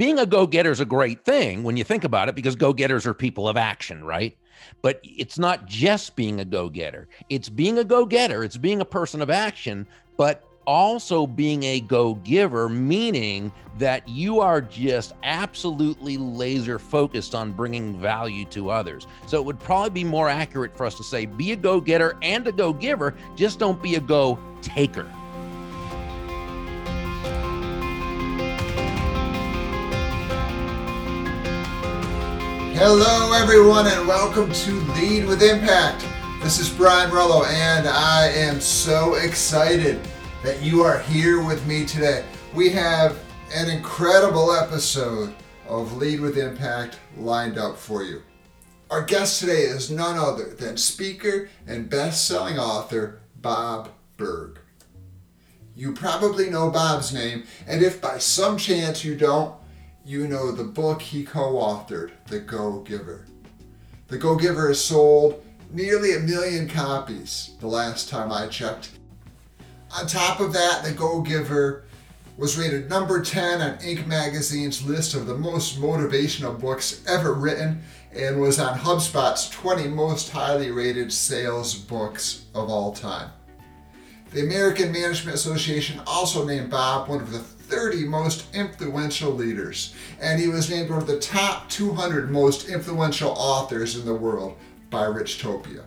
being a go-getter is a great thing when you think about it because go-getters are people of action right but it's not just being a go-getter it's being a go-getter it's being a person of action but also being a go giver, meaning that you are just absolutely laser focused on bringing value to others. So it would probably be more accurate for us to say be a go getter and a go giver, just don't be a go taker. Hello, everyone, and welcome to Lead with Impact. This is Brian Rollo, and I am so excited that you are here with me today. We have an incredible episode of Lead with Impact lined up for you. Our guest today is none other than speaker and best selling author Bob Burg. You probably know Bob's name, and if by some chance you don't, you know the book he co authored, The Go Giver. The Go Giver has sold nearly a million copies the last time I checked, on top of that, The Go Giver was rated number 10 on Inc. magazine's list of the most motivational books ever written and was on HubSpot's 20 most highly rated sales books of all time. The American Management Association also named Bob one of the 30 most influential leaders, and he was named one of the top 200 most influential authors in the world by Richtopia.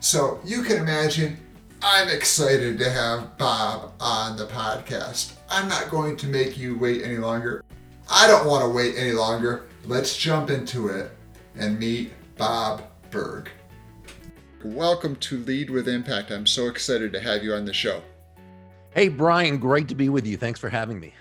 So you can imagine I'm excited to have Bob on the podcast. I'm not going to make you wait any longer. I don't want to wait any longer. Let's jump into it and meet Bob Burg. Welcome to Lead with Impact. I'm so excited to have you on the show. Hey, Brian, great to be with you. Thanks for having me.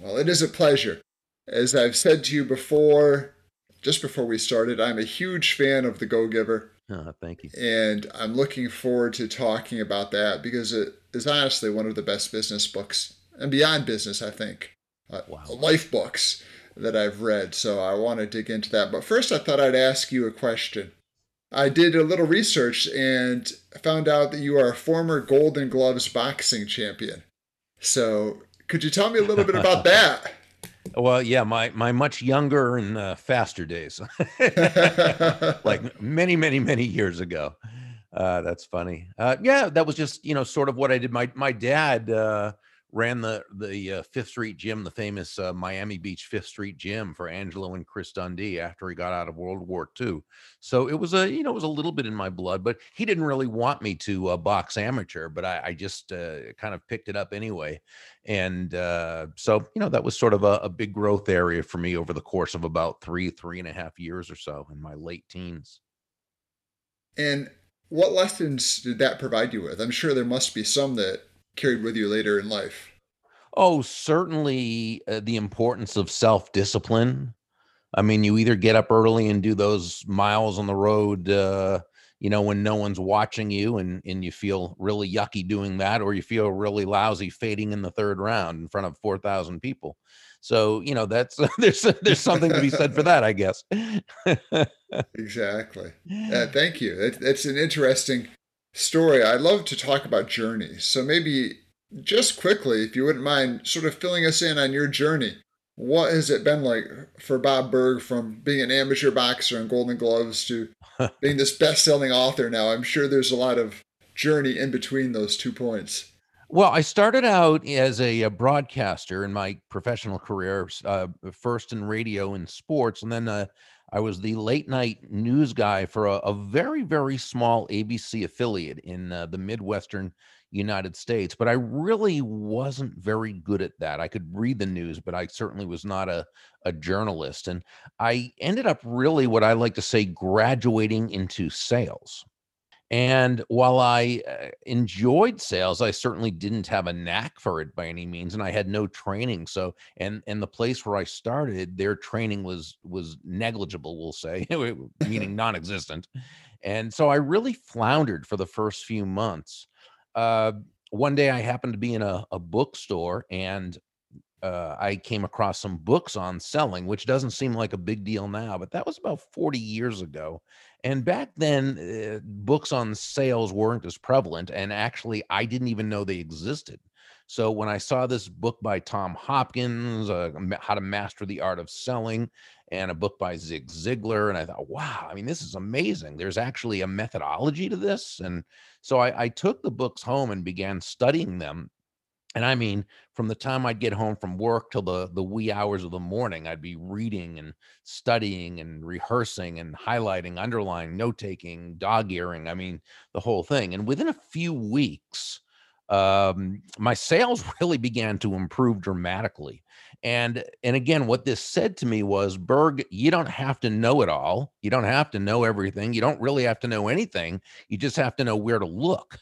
Well, it is a pleasure. As I've said to you before, just before we started, I'm a huge fan of The Go Giver. Oh, thank you. And I'm looking forward to talking about that because it is honestly one of the best business books and beyond business, I think. Uh, wow. Life books that I've read. So I want to dig into that. But first, I thought I'd ask you a question. I did a little research and found out that you are a former Golden Gloves boxing champion. So could you tell me a little bit about that? Well, yeah, my my much younger and uh, faster days, like many, many, many years ago. Uh, that's funny. Uh, yeah, that was just you know sort of what I did. My my dad uh, ran the the uh, Fifth Street Gym, the famous uh, Miami Beach Fifth Street Gym for Angelo and Chris Dundee after he got out of World War II. So it was a you know it was a little bit in my blood, but he didn't really want me to uh, box amateur, but I, I just uh, kind of picked it up anyway, and uh, so you know that was sort of a, a big growth area for me over the course of about three three and a half years or so in my late teens. And what lessons did that provide you with? I'm sure there must be some that carried with you later in life? Oh, certainly uh, the importance of self discipline. I mean, you either get up early and do those miles on the road, uh, you know, when no one's watching you and, and you feel really yucky doing that, or you feel really lousy fading in the third round in front of 4,000 people. So, you know, that's there's there's something to be said for that, I guess. exactly. Yeah, thank you. That, that's an interesting story, I love to talk about journeys. So maybe just quickly, if you wouldn't mind sort of filling us in on your journey. What has it been like for Bob Burg from being an amateur boxer in Golden Gloves to being this best selling author now? I'm sure there's a lot of journey in between those two points. Well, I started out as a, a broadcaster in my professional career, uh, first in radio and sports, and then uh, I was the late night news guy for a, a very, very small ABC affiliate in uh, the Midwestern United States. But I really wasn't very good at that. I could read the news, but I certainly was not a, a journalist. And I ended up really what I like to say graduating into sales. And while I uh, enjoyed sales, I certainly didn't have a knack for it by any means, and I had no training. So, and and the place where I started, their training was was negligible, we'll say, meaning non-existent. And so I really floundered for the first few months. Uh, one day, I happened to be in a, a bookstore, and uh, I came across some books on selling, which doesn't seem like a big deal now, but that was about 40 years ago. And back then, uh, books on sales weren't as prevalent. And actually, I didn't even know they existed. So when I saw this book by Tom Hopkins, uh, How to Master the Art of Selling, and a book by Zig Ziglar, and I thought, wow, I mean, this is amazing. There's actually a methodology to this, and so I, I took the books home and began studying them and I mean, from the time I'd get home from work till the the wee hours of the morning, I'd be reading and studying and rehearsing and highlighting, underlining, note taking, dog earing. I mean, the whole thing. And within a few weeks, um, my sales really began to improve dramatically. And and again, what this said to me was, Burg, you don't have to know it all. You don't have to know everything. You don't really have to know anything. You just have to know where to look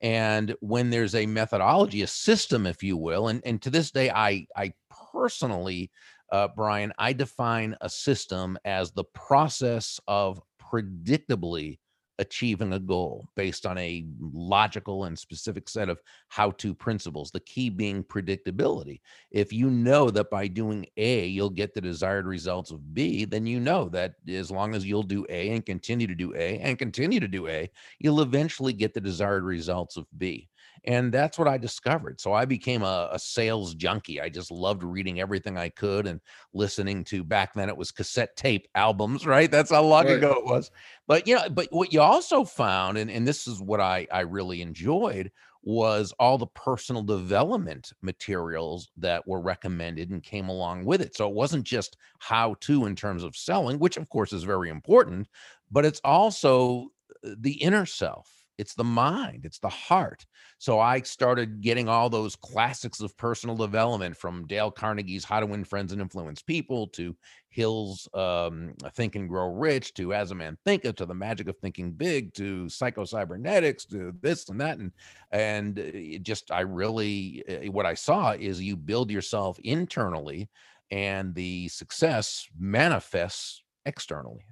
and when there's a methodology a system if you will and and to this day i i personally uh, brian i define a system as the process of predictably achieving a goal based on a logical and specific set of how to principles. The key being predictability. If you know that by doing A, you'll get the desired results of B, then you know that as long as you'll do A and continue to do A and continue to do A, you'll eventually get the desired results of B. And that's what I discovered. So I became a, a, sales junkie. I just loved reading everything I could and listening to back then it was cassette tape albums, right? That's how long right. ago it was. But you know, but what you also found, and, and this is what I, I really enjoyed, was all the personal development materials that were recommended and came along with it. So it wasn't just how to in terms of selling, which of course is very important, but it's also uh, the inner self it's the mind it's the heart. So i started getting all those classics of personal development from dale carnegie's how to win friends and influence people to hill's um, think and grow rich to as a man thinketh to the magic of thinking big to psycho-cybernetics to this and that and and it just i really eh, what i saw is you build yourself internally and the success manifests externally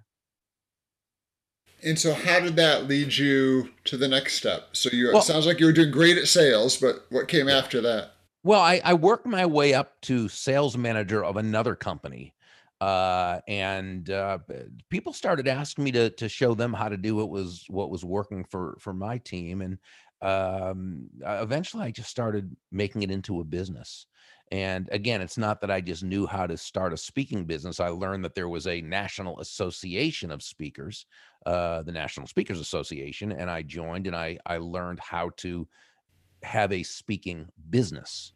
and so, how did that lead you to the next step? So, you well, it sounds like you were doing great at sales, but what came after that? Well, I, I worked my way up to sales manager of another company, uh, and uh, people started asking me to to show them how to do what was what was working for for my team, and um, eventually, I just started making it into a business. And again, it's not that I just knew how to start a speaking business. I learned that there was a national association of speakers, uh, the National Speakers Association, and I joined and I I learned how to have a speaking business,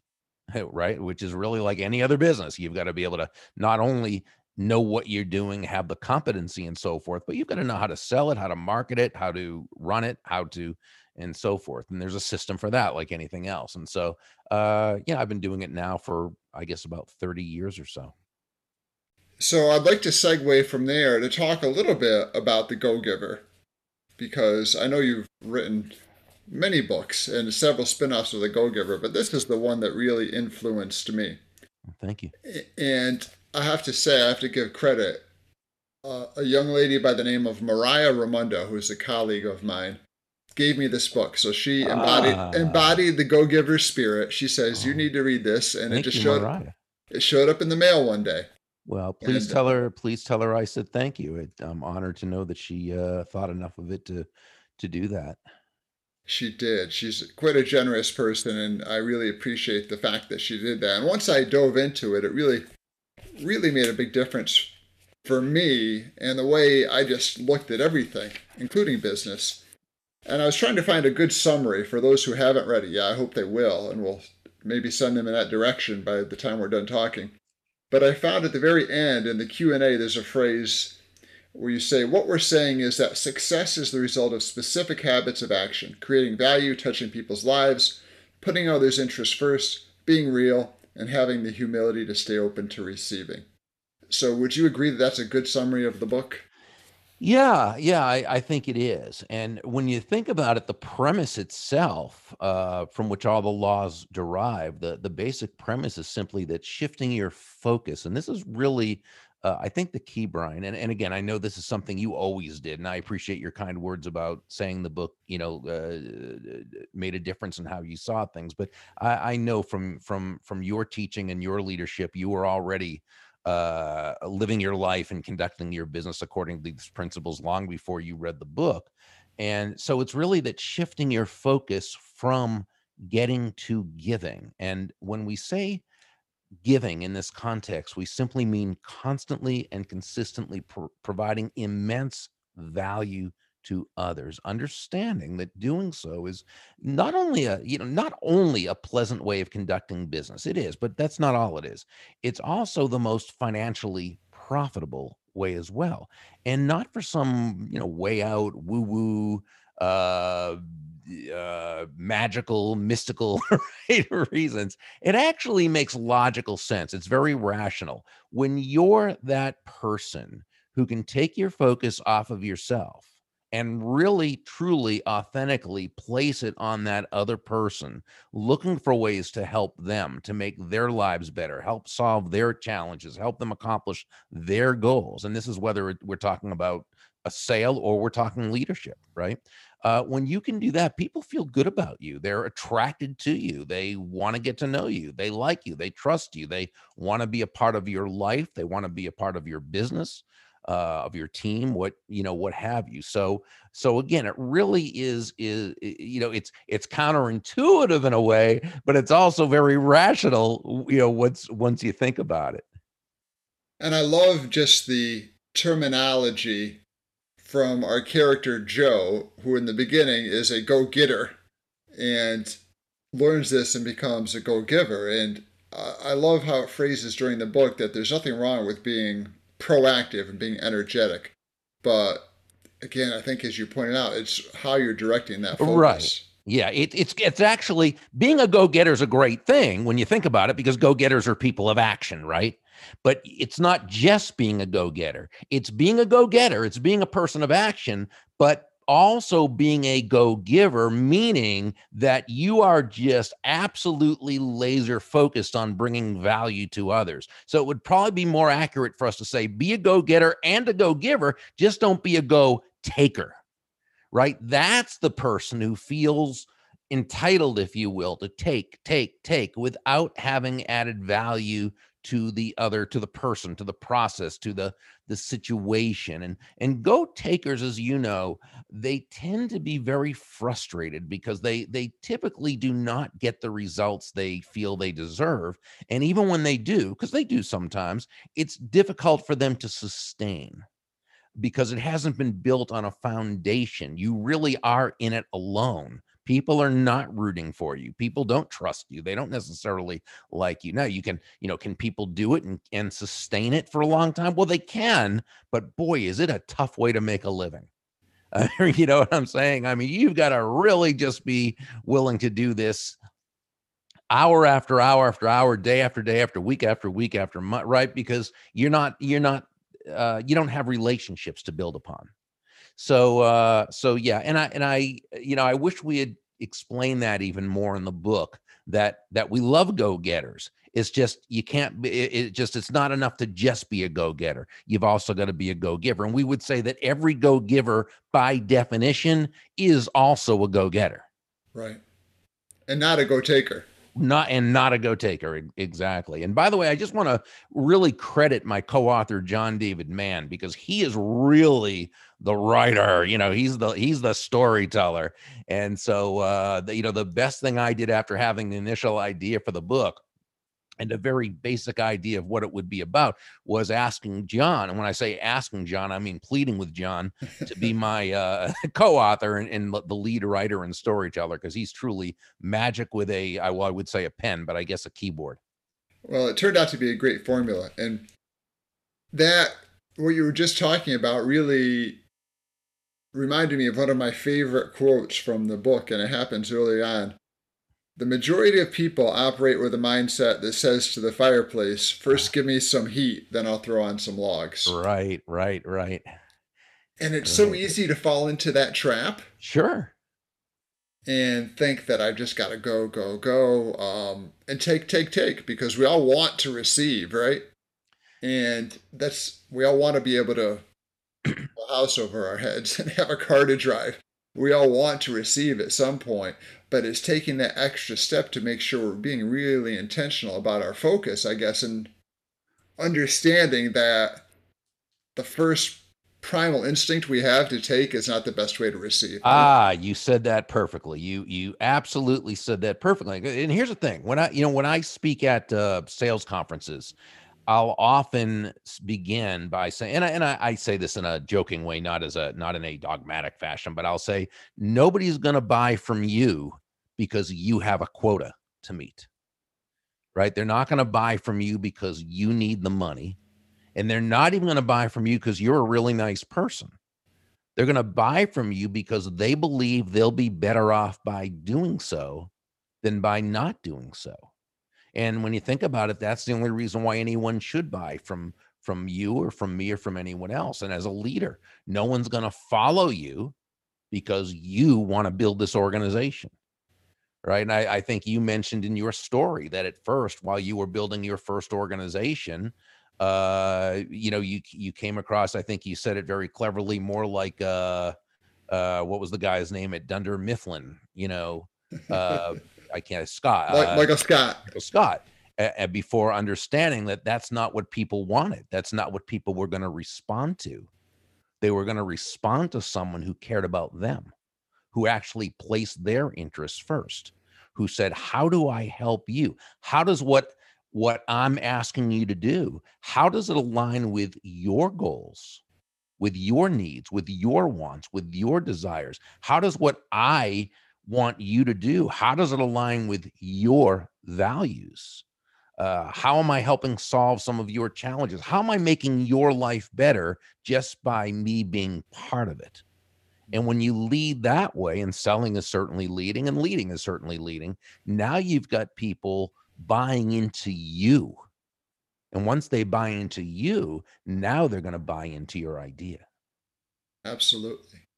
right? Which is really like any other business. You've got to be able to not only know what you're doing, have the competency and so forth, but you've got to know how to sell it, how to market it, how to run it, how to and so forth. And there's a system for that, like anything else. And so, uh, yeah, I've been doing it now for, I guess, about 30 years or so. So I'd like to segue from there to talk a little bit about the Go Giver, because I know you've written many books and several spin-offs of the Go Giver, but this is the one that really influenced me. Thank you. And I have to say, I have to give credit. Uh, a young lady by the name of Mariah Ramundo, who's a colleague of mine, gave me this book. So she embodied ah. embodied the go giver spirit. She says, "You need to read this," and Thank it just you, showed. Mariah. It showed up in the mail one day. Well, please and, tell her. Please tell her I said thank you. It, I'm honored to know that she uh, thought enough of it to to do that. She did. She's quite a generous person, and I really appreciate the fact that she did that. And once I dove into it, it really, really made a big difference for me and the way I just looked at everything, including business. And I was trying to find a good summary for those who haven't read it yet. I hope they will, and we'll maybe send them in that direction by the time we're done talking. But I found at the very end in the Q&A there's a phrase where you say what we're saying is that success is the result of specific habits of action, creating value, touching people's lives, putting others' interests first, being real, and having the humility to stay open to receiving. So would you agree that that's a good summary of the book? Yeah, yeah, I, I think it is. And when you think about it, the premise itself, uh, from which all the laws derive, the the basic premise is simply that shifting your focus, and this is really, uh, I think, the key, Brian. And and again, I know this is something you always did, and I appreciate your kind words about saying the book, you know, uh, made a difference in how you saw things. But I, I know from from from your teaching and your leadership, you were already uh, living your life and conducting your business according to these principles long before you read the book. And so it's really that shifting your focus from getting to giving. And when we say giving in this context, we simply mean constantly and consistently pro- providing immense value to others understanding that doing so is not only a you know not only a pleasant way of conducting business it is but that's not all it is it's also the most financially profitable way as well and not for some you know way out woo woo uh uh, magical, mystical reasons. It actually makes logical sense. It's very rational. When you're that person who can take your focus off of yourself and really, truly, authentically place it on that other person, looking for ways to help them to make their lives better, help solve their challenges, help them accomplish their goals. And this is whether we're talking about a sale or we're talking leadership, right? Uh, when you can do that, people feel good about you. They're attracted to you. They want to get to know you. They like you. They trust you. They want to be a part of your life. They want to be a part of your business uh, of your team, what you know, what have you. So, so again, it really is is you know, it's it's counterintuitive in a way, but it's also very rational. You know, once once you think about it. And I love just the terminology from our character Joe, who in the beginning is a go getter and learns this and becomes a go giver. And I love how it phrases during the book that there's nothing wrong with being proactive and being energetic. But again, I think as you pointed out, it's how you're directing that focus. Right. Yeah, it, it's it's actually being a go getter is a great thing when you think about it because go getters are people of action, right? But it's not just being a go getter; it's being a go getter. It's being a person of action, but also being a go giver, meaning that you are just absolutely laser focused on bringing value to others. So it would probably be more accurate for us to say be a go getter and a go giver, just don't be a go taker, right? That's the person who feels entitled, if you will, to take, take, take without having added value to the other to the person to the process to the the situation and and go takers as you know they tend to be very frustrated because they they typically do not get the results they feel they deserve and even when they do because they do sometimes it's difficult for them to sustain because it hasn't been built on a foundation. You really are in it alone. People are not rooting for you. People don't trust you. They don't necessarily like you. Now you can you know can people do it and, and sustain it for a long time? Well they can but boy is it a tough way to make a living uh, you know what i'm saying i mean you've got to really just be willing to do this hour after hour after hour day after day after week after week after month right because you're not you're not uh, you don't have relationships to build upon so uh so yeah, and I and I you know, I wish we had explained that even more in the book that that we love go-getters. It's just you can't be it, it just it's not enough to just be a go-getter. You've also got to be a go-giver. And we would say that every go-giver by definition is also a go-getter. Right. And not a go-taker not and not a go taker exactly and by the way i just want to really credit my co-author john david mann because he is really the writer you know he's the he's the storyteller and so uh the, you know the best thing i did after having the initial idea for the book and a very basic idea of what it would be about was asking John. And when I say asking John, I mean pleading with John to be my uh, co-author and, and, the lead writer and storyteller because he's truly magic with a, I, well, I would say a pen, but I guess a keyboard. Well, it turned out to be a great formula, and that what you were just talking about really reminded me of one of my favorite quotes from the book, and it happens early on. The majority of people operate with a mindset that says to the fireplace, first give me some heat, then I'll throw on some logs. Right, right, right. And it's so easy to fall into that trap. Sure. And think that I've just got to go, go, go, um, and take, take, take, because we all want to receive, right? And that's, we all want to be able to a house over our heads and have a car to drive. We all want to receive at some point but it's taking that extra step to make sure we're being really intentional about our focus, I guess, and understanding that the first primal instinct we have to take is not the best way to receive. Ah, you said that perfectly. You you absolutely said that perfectly. And here's the thing: when I you know when I speak at uh, sales conferences, I'll often begin by saying, and I, and I, I say this in a joking way, not as a not in a dogmatic fashion, but I'll say nobody's going to buy from you because you have a quota to meet. Right? They're not going to buy from you because you need the money and they're not even going to buy from you because you're a really nice person. They're going to buy from you because they believe they'll be better off by doing so than by not doing so. And when you think about it, that's the only reason why anyone should buy from from you or from me or from anyone else. And as a leader, no one's going to follow you because you want to build this organization. Right. And I, I think you mentioned in your story that at first, while you were building your first organization, uh you know you you came across i think you said it very cleverly more like uh uh what was the guy's name at dunder mifflin you know uh i can't scott uh, michael scott. michael scott and before understanding that that's not what people wanted. That's not what people were going to respond to. They were going to respond to someone who cared about them who actually placed their interests first who said how do i help you? How does what what I'm asking you to do, how does it align with your goals, with your needs, with your wants, with your desires? How does what I want you to do, how does it align with your values? Uh, how am I helping solve some of your challenges? How am I making your life better just by me being part of it? And when you lead that way, and selling is certainly leading, and leading is certainly leading, now you've got people buying into you. And once they buy into you, now they're going to buy into your idea. Absolutely.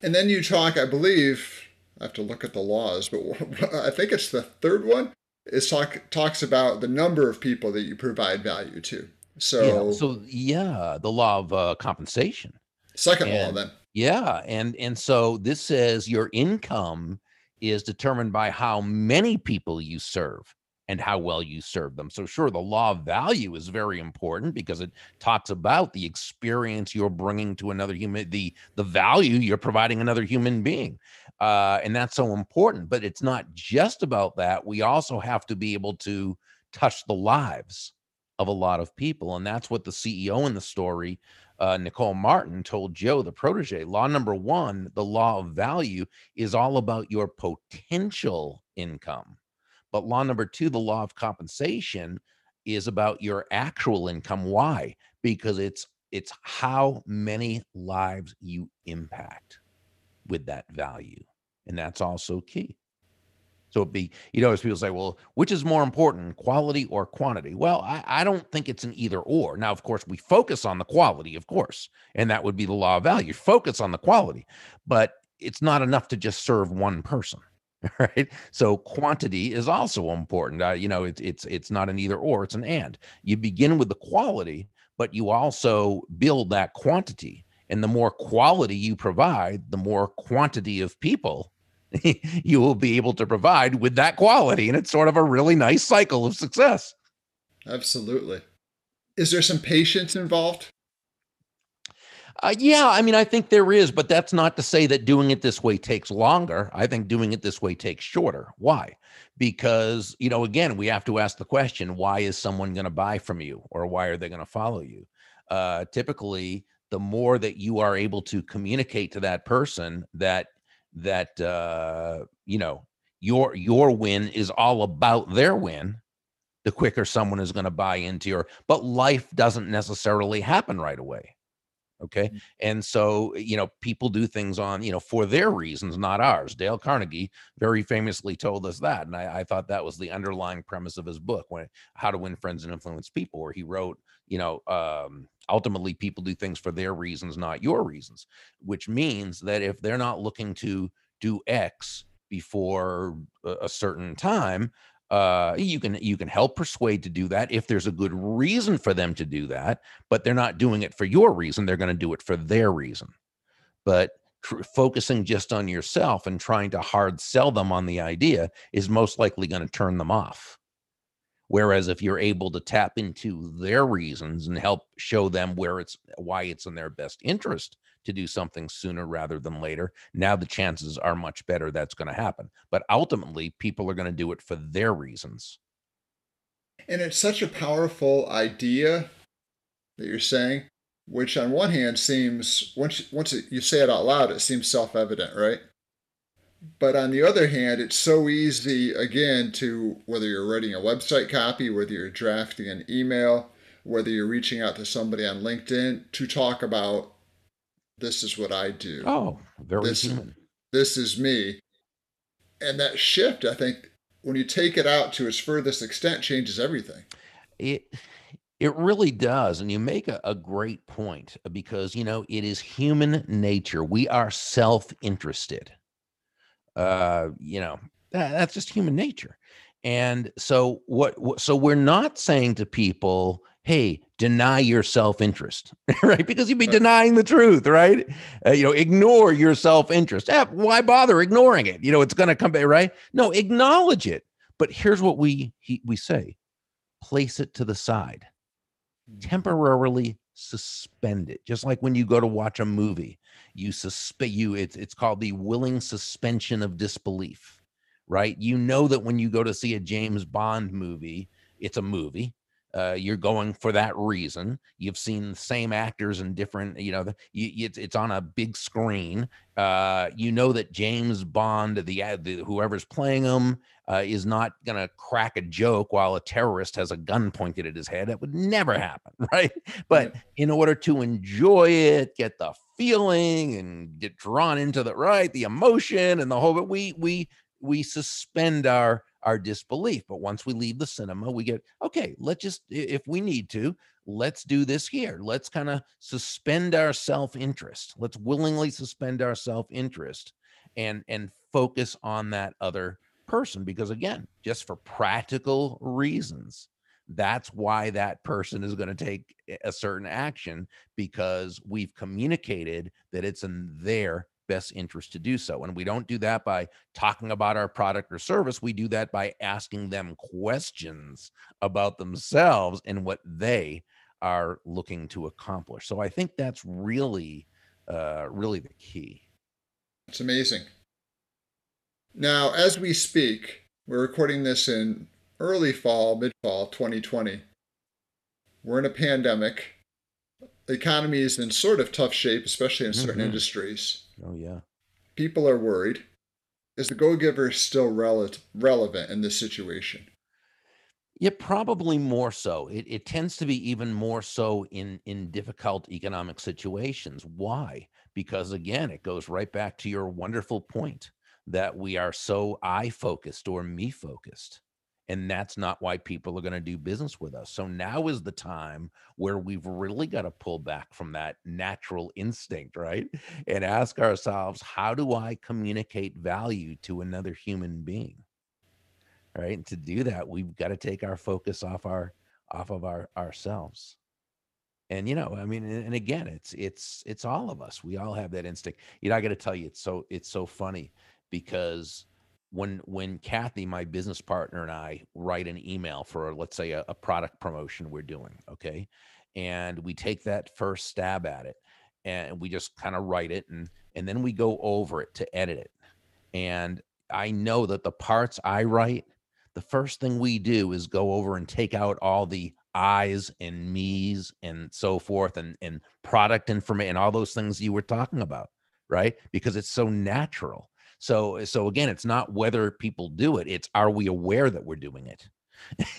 And then you talk, I believe, I have to look at the laws, but I think it's the third one. It talk talks about the number of people that you provide value to. So, yeah, so yeah, the law of uh, compensation. Second and, law, then. Yeah, and and so this says your income is determined by how many people you serve and how well you serve them. So, sure, the law of value is very important because it talks about the experience you're bringing to another human, the the value you're providing another human being, uh, and that's so important. But it's not just about that. We also have to be able to touch the lives of a lot of people, and that's what the CEO in the story uh, Nicole Martin told Joe, the protege, law number one, the law of value, is all about your potential income. But law number two, the law of compensation, is about your actual income. Why? Because it's it's how many lives you impact with that value. And that's also key. So it'd be, you know, as people say, well, which is more important, quality or quantity? Well, I, I don't think it's an either or. Now, of course, we focus on the quality, of course, and that would be the law of value. Focus on the quality, but it's not enough to just serve one person. Right. So quantity is also important. Uh, you know, it's it's it's not an either or, it's an and. You begin with the quality, but you also build that quantity. And the more quality you provide, the more quantity of people you will be able to provide with that quality. And it's sort of a really nice cycle of success. Absolutely. Is there some patience involved? Uh, yeah, I mean, I think there is, but that's not to say that doing it this way takes longer. I think doing it this way takes shorter. Why? Because, you know, again, we have to ask the question why is someone going to buy from you or why are they going to follow you? Uh, typically, the more that you are able to communicate to that person that that uh, you know your your win is all about their win the quicker someone is going to buy into your but life doesn't necessarily happen right away okay mm-hmm. and so you know people do things on you know for their reasons not ours dale carnegie very famously told us that and i, I thought that was the underlying premise of his book when how to win friends and influence people where he wrote you know um, ultimately people do things for their reasons not your reasons which means that if they're not looking to do x before a certain time uh, you can you can help persuade to do that if there's a good reason for them to do that but they're not doing it for your reason they're going to do it for their reason. But tr- focusing just on yourself and trying to hard sell them on the idea is most likely going to turn them off. Whereas if you're able to tap into their reasons and help show them where it's why it's in their best interest to do something sooner rather than later, now the chances are much better that's going to happen. But ultimately, people are going to do it for their reasons. And it's such a powerful idea that you're saying, which on one hand seems once once you say it out loud, it seems self-evident, right? But on the other hand, it's so easy again to whether you're writing a website copy, whether you're drafting an email, whether you're reaching out to somebody on LinkedIn to talk about this is what I do. Oh, very this, human. This is me. And that shift, I think, when you take it out to its furthest extent, changes everything. It it really does. And you make a, a great point because you know it is human nature. We are self-interested. Uh, you know, that, that's just human nature. And so what, what so we're not saying to people, hey, deny your self-interest, right? Because you'd be denying the truth, right? Uh, you know, ignore your self-interest. Eh, why bother ignoring it? You know, it's going to come back, right? No, acknowledge it. But here's what we he, we say: place it to the side, hmm. temporarily suspend it. Just like when you go to watch a movie, you suspend you. It's it's called the willing suspension of disbelief, right? You know that when you go to see a James Bond movie, it's a movie uh, you're going for that reason. You've seen the same actors in different, you know, the, you, it's, it's on a big screen. Uh, you know that James Bond, the, the whoever's playing him, uh, is not going to crack a joke while a terrorist has a gun pointed at his head. That would never happen, right? But in order to enjoy it, get the feeling and get drawn into the right, the emotion and the whole, but we we we suspend our our disbelief. But once we leave the cinema, we get, okay, let's just, if we need to, let's do this here. Let's kind of suspend our self interest. Let's willingly suspend our self interest and, and focus on that other person. Because again, just for practical reasons, that's why that person is going to take a certain action because we've communicated that it's in their best interest to do so. And we don't do that by talking about our product or service. We do that by asking them questions about themselves and what they are looking to accomplish. So I think that's really, uh, really the key. It's amazing. Now, as we speak, we're recording this in early fall, mid fall 2020. We're in a pandemic. The economy is in sort of tough shape, especially in certain mm-hmm. industries. Oh, yeah. People are worried. Is the go giver still rele- relevant in this situation? Yeah, probably more so. It, it tends to be even more so in in difficult economic situations. Why? Because again, it goes right back to your wonderful point that we are so I focused or me focused and that's not why people are going to do business with us. So now is the time where we've really got to pull back from that natural instinct, right? And ask ourselves, how do I communicate value to another human being? Right? And to do that, we've got to take our focus off our off of our ourselves. And you know, I mean, and again, it's it's it's all of us. We all have that instinct. You know, I got to tell you, it's so it's so funny because when when Kathy, my business partner, and I write an email for let's say a, a, product promotion we're doing, okay, and we take that first stab at it, and we just kind of write it, and and then we go over it to edit it, and I know that the parts I write, the first thing we do is go over and take out all the I's and me's and so forth, and and product information, and all those things you were talking about, right? Because it's so natural so so again, it's not whether people do it; it's are we aware that we're doing it.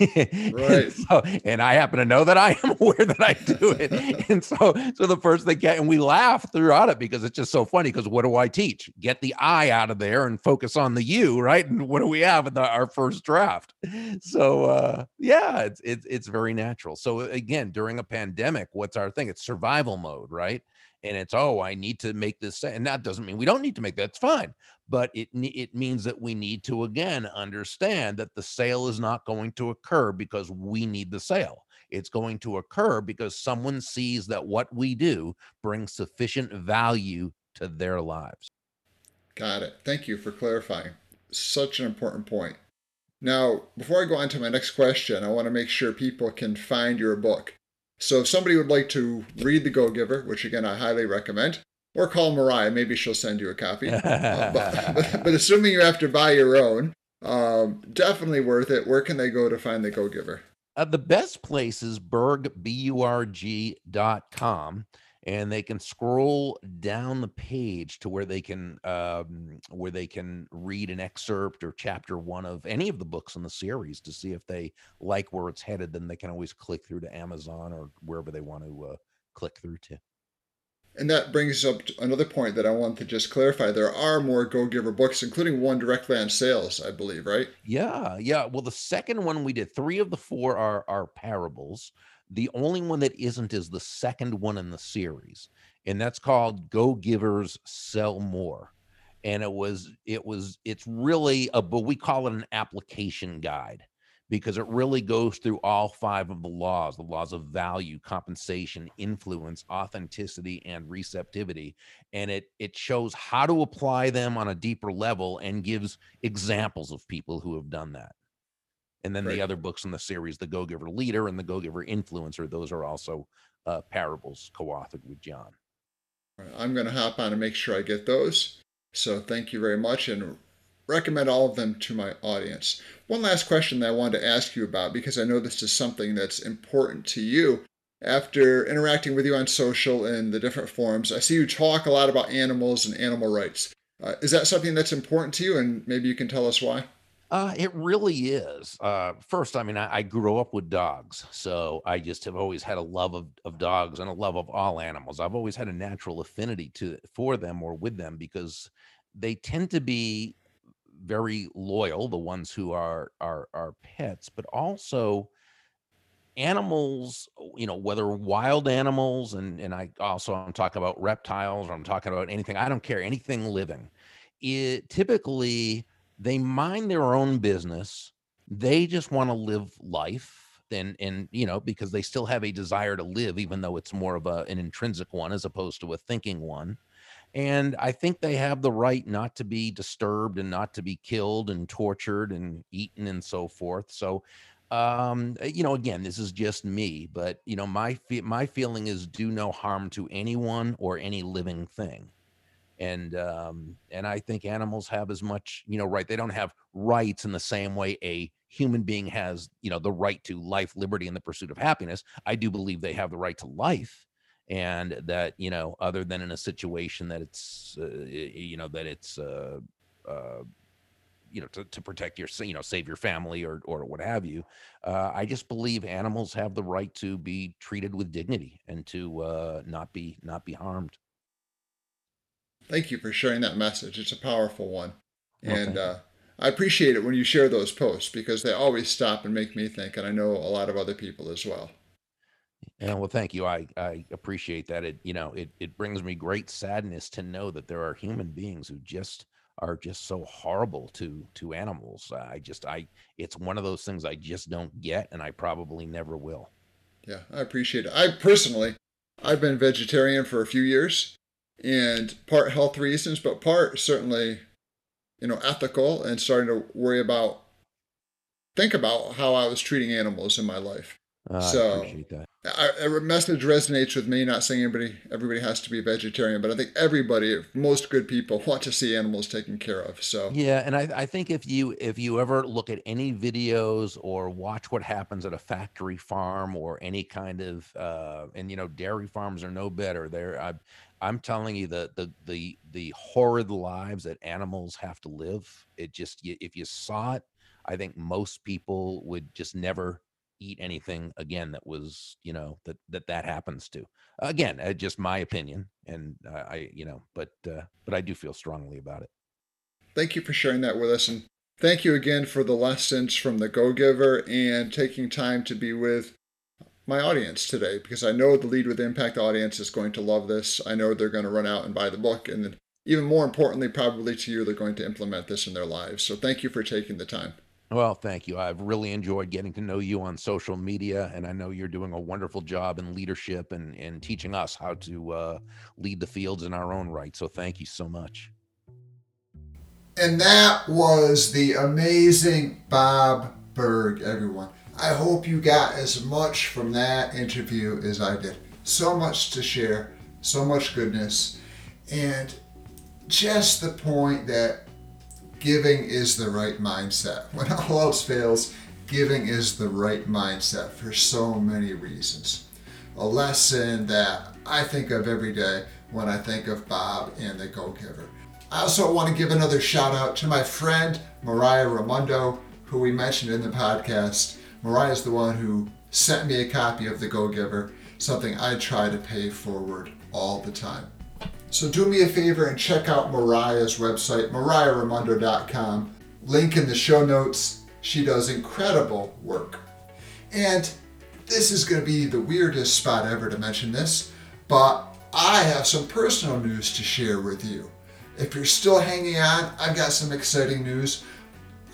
right. and, so, and I happen to know that I am aware that I do it. and so, so the first thing, and we laugh throughout it because it's just so funny. Because what do I teach? Get the I out of there and focus on the you, right? And what do we have in the, our first draft? So, uh, yeah, it's it's it's very natural. So again, during a pandemic, what's our thing? It's survival mode, right? and it's oh i need to make this and that doesn't mean we don't need to make that. it's fine but it it means that we need to again understand that the sale is not going to occur because we need the sale. It's going to occur because someone sees that what we do brings sufficient value to their lives. Got it. Thank you for clarifying. Such an important point. Now, before I go on to my next question, I want to make sure people can find your book. So if somebody would like to read The Go Giver, which again I highly recommend, or call Mariah, maybe she'll send you a copy. uh, but, but, assuming you have to buy your own, um, definitely worth it. Where can they go to find The Go Giver? Uh, the best place is burg, B-U-R-G dot com and they can scroll down the page to where they can um, where they can read an excerpt or chapter one of any of the books in the series to see if they like where it's headed then they can always click through to amazon or wherever they want to uh, click through to and that brings up another point that I want to just clarify. There are more Go Giver books, including one directly on sales, I believe, right? Yeah, yeah. Well, the second one we did, three of the four are are parables. The only one that isn't is the second one in the series, and that's called Go Givers Sell More. And it was, it was, it's really a, but we call it an application guide because it really goes through all five of the laws the laws of value compensation influence authenticity and receptivity and it it shows how to apply them on a deeper level and gives examples of people who have done that and then right. the other books in the series, The Go Giver Leader and The Go Giver Influencer, those are also uh, parables co authored with John. I'm going to hop on and make sure I get those. So thank you very much and recommend all of them to my audience. One last question that I wanted to ask you about because I know this is something that's important to you. After interacting with you on social and the different forums, I see you talk a lot about animals and animal rights. Uh, is that something that's important to you? And maybe you can tell us why? Uh, it really is. Uh, first, I mean, I, I, grew up with dogs, so I just have always had a love of, of dogs and a love of all animals. I've always had a natural affinity to for them or with them because they tend to be very loyal, the ones who are are are pets, but also animals uh, you know whether wild animals and and i also i'm talking about reptiles or i'm talking about anything i don't care anything living it typically they mind their own business they just want to live life and and you know because they still have a desire to live even though it's more of a, an intrinsic one as opposed to a thinking one and i think they have the right not to be disturbed and not to be killed and tortured and eaten and so forth so um you know again this is just me but you know my fe- my feeling is do no harm to anyone or any living thing and um, and I think animals have as much, you know, right. They don't have rights in the same way a human being has, you know, the right to life, liberty, and the pursuit of happiness. I do believe they have the right to life, and that you know, other than in a situation that it's, uh, you know, that it's. Uh, uh, you know to, to protect your you know save your family or or what have you uh, i just believe animals have the right to be treated with dignity and to uh, not be not be harmed Thank you for sharing that message. It's a powerful one. and uh, I appreciate it when you share those posts because they always stop and make me think, and I know a lot of other people as well. Yeah, well, thank you. I, I appreciate that. It you know it it brings me great sadness to know that there are human beings who just are just so horrible to to animals. Uh, I just I it's one of those things I just don't get, and I probably never will. Yeah, I appreciate it. I personally, I've been vegetarian for a few years, and part health reasons, but part certainly, you know, ethical and starting to worry about, think about how I was treating animals in my life. Uh, so I appreciate that. A message resonates with me. Not saying everybody everybody has to be vegetarian, but I think everybody, most good people, want to see animals taken care of. So yeah, and I, I think if you if you ever look at any videos or watch what happens at a factory farm or any kind of uh, and you know dairy farms are no better. There, I I'm telling you the the the the horrid lives that animals have to live. It just if you saw it, I think most people would just never eat anything again that was you know that that that happens to again uh, just my opinion and uh, i you know but uh, but i do feel strongly about it thank you for sharing that with us and thank you again for the lessons from the go giver and taking time to be with my audience today because I know the Lead with Impact audience is going to love this. I know they're going to run out and buy the book. And then even more importantly, probably to you, they're going to implement this in their lives. So thank you for taking the time. Well, thank you. I've really enjoyed getting to know you on social media, and I know you're doing a wonderful job in leadership and, and teaching us how to uh, lead the fields in our own right. So thank you so much. And that was the amazing Bob Burg, everyone. I hope you got as much from that interview as I did. So much to share, so much goodness, and just the point that giving is the right mindset. When all else fails, giving is the right mindset for so many reasons. A lesson that I think of every day when I think of Bob and the Go Giver. I also want to give another shout out to my friend Mariah Ramundo, who we mentioned in the podcast. Mariah is the one who sent me a copy of The Go Giver, something I try to pay forward all the time. So do me a favor and check out Mariah's website, mariahramundo.com. Link in the show notes. She does incredible work. And this is going to be the weirdest spot ever to mention this, but I have some personal news to share with you. If you're still hanging on, I've got some exciting news.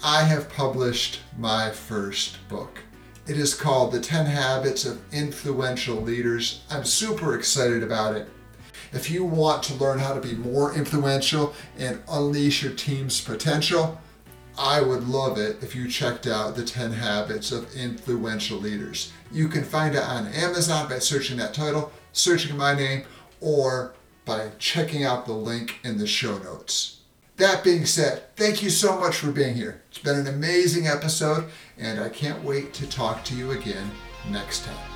I have published my first book. It is called The 10 Habits of Influential Leaders. I'm super excited about it. If you want to learn how to be more influential and unleash your team's potential, I would love it if you checked out The 10 Habits of Influential Leaders. You can find it on Amazon by searching that title, searching my name, or by checking out the link in the show notes. That being said, thank you so much for being here. It's been an amazing episode, and I can't wait to talk to you again next time.